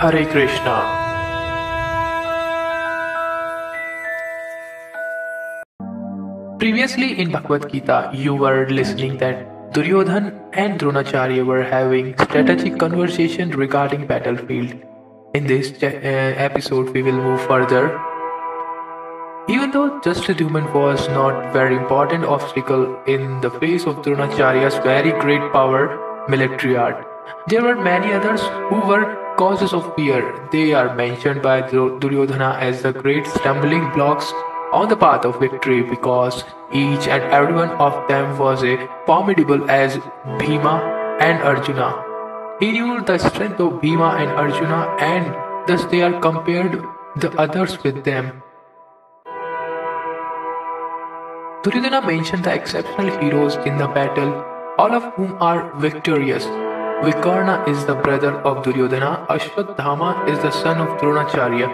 Hare Krishna. Previously in Bhagavad Gita, you were listening that Duryodhan and Dronacharya were having strategic conversation regarding battlefield. In this uh, episode, we will move further. Even though Dhrishtadyumna was not very important obstacle in the face of Dronacharya's very great power, military art, there were many others who were causes of fear. They are mentioned by Duryodhana as the great stumbling blocks on the path of victory because each and every one of them was as formidable as Bhima and Arjuna. He knew the strength of Bhima and Arjuna and thus they are compared the others with them. Duryodhana mentioned the exceptional heroes in the battle, all of whom are victorious. Vikarna is the brother of Duryodhana, Ashwatthama is the son of Dronacharya,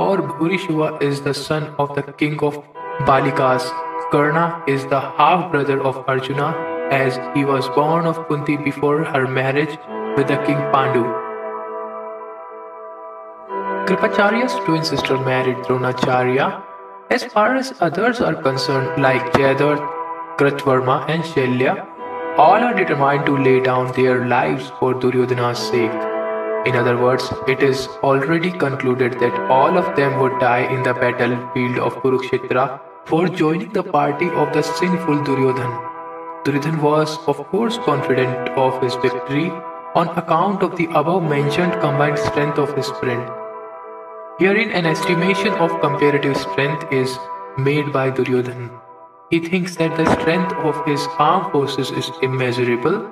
or Bhurishrava is the son of the king of Balikas. Karna is the half brother of Arjuna, as he was born of Kunti before her marriage with the king Pandu. Kripacharya's twin sister married Dronacharya. As far as others are concerned, like Jayadratha, Kritvarma, and Shalya, all are determined to lay down their lives for Duryodhana's sake. In other words, it is already concluded that all of them would die in the battlefield of Kurukshetra for joining the party of the sinful Duryodhan. Duryodhan was, of course, confident of his victory on account of the above mentioned combined strength of his friend. Herein, an estimation of comparative strength is made by Duryodhan. He thinks that the strength of his armed forces is immeasurable,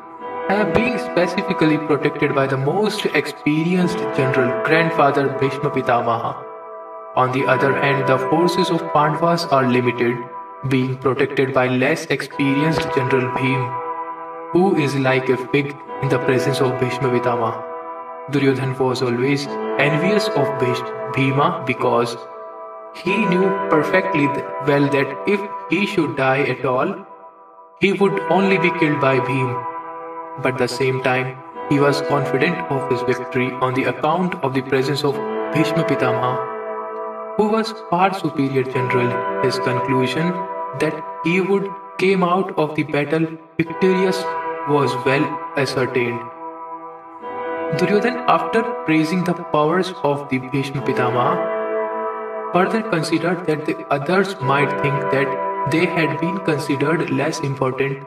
being specifically protected by the most experienced general, grandfather Bhishma Pitamaha. On the other hand, the forces of Pandavas are limited, being protected by less experienced General Bhim, who is like a fig in the presence of Bhishma Pitamaha. Duryodhan was always envious of Bhima because he knew perfectly well that if he should die at all, he would only be killed by Bhim. But at the same time, he was confident of his victory on the account of the presence of Bhishma Pitamaha, who was far superior general. His conclusion that he would came out of the battle victorious was well ascertained. Duryodhan, after praising the powers of the Bhishma Pitamaha, further considered that the others might think that they had been considered less important.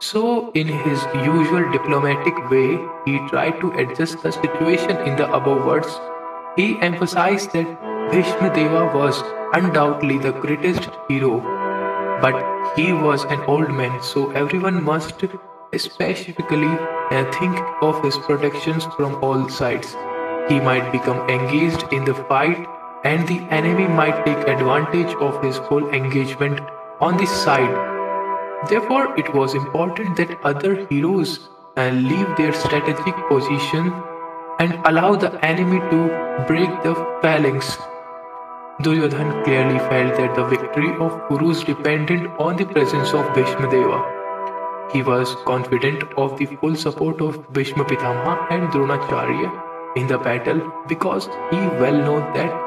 So, in his usual diplomatic way, he tried to adjust the situation in the above words. He emphasized that Bhishma Deva was undoubtedly the greatest hero, but he was an old man, so everyone must specifically uh, think of his protections from all sides. He might become engaged in the fight and the enemy might take advantage of his full engagement on this side. Therefore, it was important that other heroes uh, leave their strategic position and allow the enemy to break the phalanx. Duryodhan clearly felt that the victory of Kurus depended on the presence of Bhishmadeva. He was confident of the full support of Bhishma Pitamaha and Dronacharya in the battle because he well knew that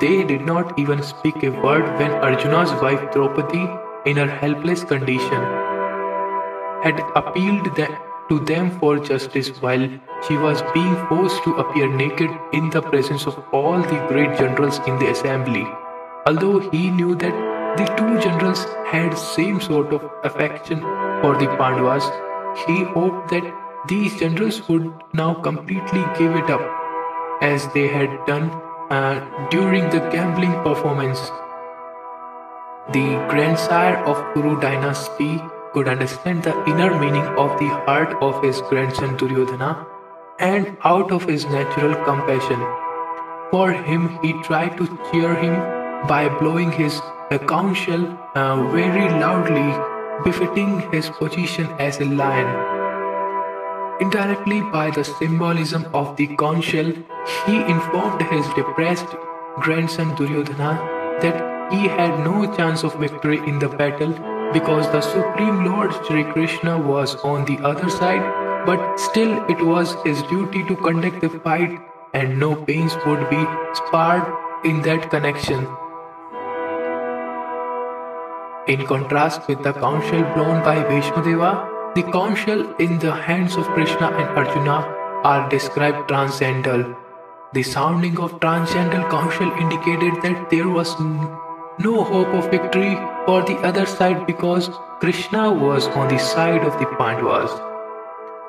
they did not even speak a word when Arjuna's wife Draupadi, in her helpless condition, had appealed to them for justice while she was being forced to appear naked in the presence of all the great generals in the assembly. Although he knew that the two generals had same sort of affection for the Pandavas, he hoped that these generals would now completely give it up as they had done uh, during the gambling performance. The grandsire of Kuru dynasty could understand the inner meaning of the heart of his grandson Duryodhana and out of his natural compassion for him he tried to cheer him by blowing his conch shell uh, very loudly befitting his position as a lion. Indirectly, by the symbolism of the conch shell, he informed his depressed grandson Duryodhana that he had no chance of victory in the battle because the Supreme Lord Sri Krishna was on the other side, but still it was his duty to conduct the fight and no pains would be spared in that connection. In contrast with the conch shell blown by Bhishmadeva, the conch shell in the hands of Krishna and Arjuna are described transcendental. The sounding of transcendental conch shell indicated that there was no hope of victory for the other side because Krishna was on the side of the Pandavas.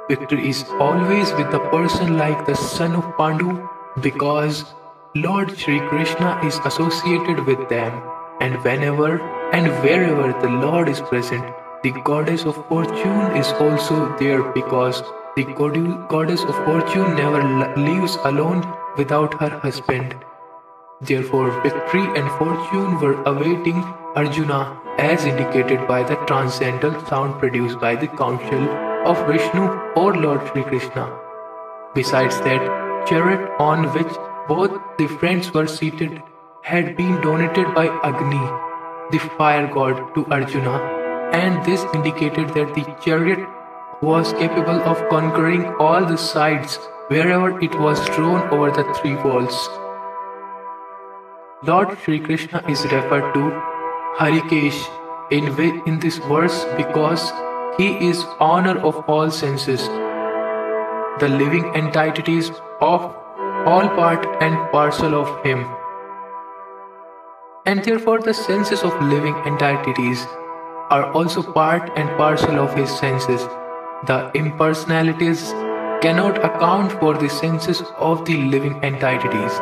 Victory is always with a person like the son of Pandu because Lord Sri Krishna is associated with them and whenever and wherever the Lord is present, the goddess of fortune is also there because the goddess of fortune never leaves alone without her husband. Therefore, victory and fortune were awaiting Arjuna as indicated by the transcendental sound produced by the conch shell of Vishnu or Lord Sri Krishna. Besides that, chariot on which both the friends were seated had been donated by Agni, the fire god, to Arjuna, and this indicated that the chariot was capable of conquering all the sides wherever it was thrown over the three walls. Lord Sri Krishna is referred to Hrishikesh in, in this verse because he is honor of all senses, the living entities of all part and parcel of him. And therefore the senses of living entities are also part and parcel of his senses. The impersonalities cannot account for the senses of the living entities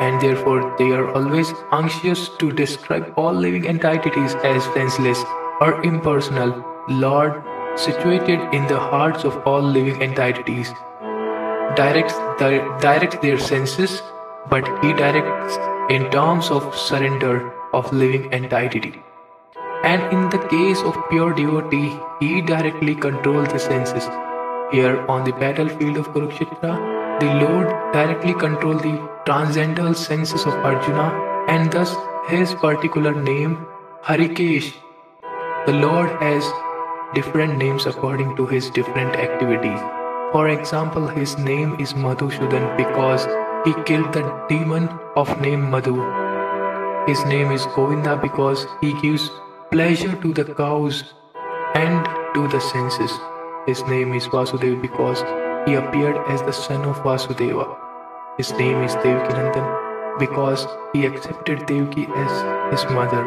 and therefore they are always anxious to describe all living entities as senseless or impersonal. Lord, situated in the hearts of all living entities, directs, the, directs their senses, but he directs in terms of surrender of living entity. And in the case of pure devotee, he directly controls the senses. Here on the battlefield of Kurukshetra, the Lord directly controlled the transcendental senses of Arjuna and thus his particular name Hrishikesh. The Lord has different names according to his different activities. For example, his name is Madhusudan because he killed the demon of name Madhu. His name is Govinda because he gives pleasure to the cows and to the senses. His name is Vasudev because he appeared as the son of Vasudeva. His name is Devakinandan because he accepted Devaki as his mother.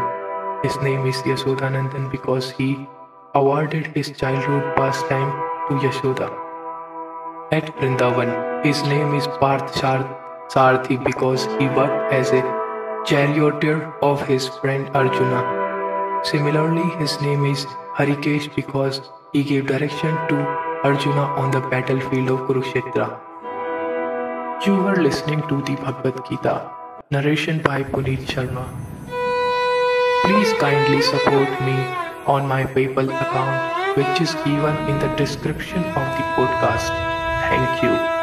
His name is Yashodanandan because he awarded his childhood pastime to Yashoda. At Vrindavan, his name is Parth Sarthi because he worked as a charioteer of his friend Arjuna. Similarly, his name is Hrishikesh because he gave direction to Arjuna on the battlefield of Kurukshetra. You are listening to the Bhagavad Gita, narration by Puneet Sharma. Please kindly support me on my PayPal account, which is given in the description of the podcast. Thank you.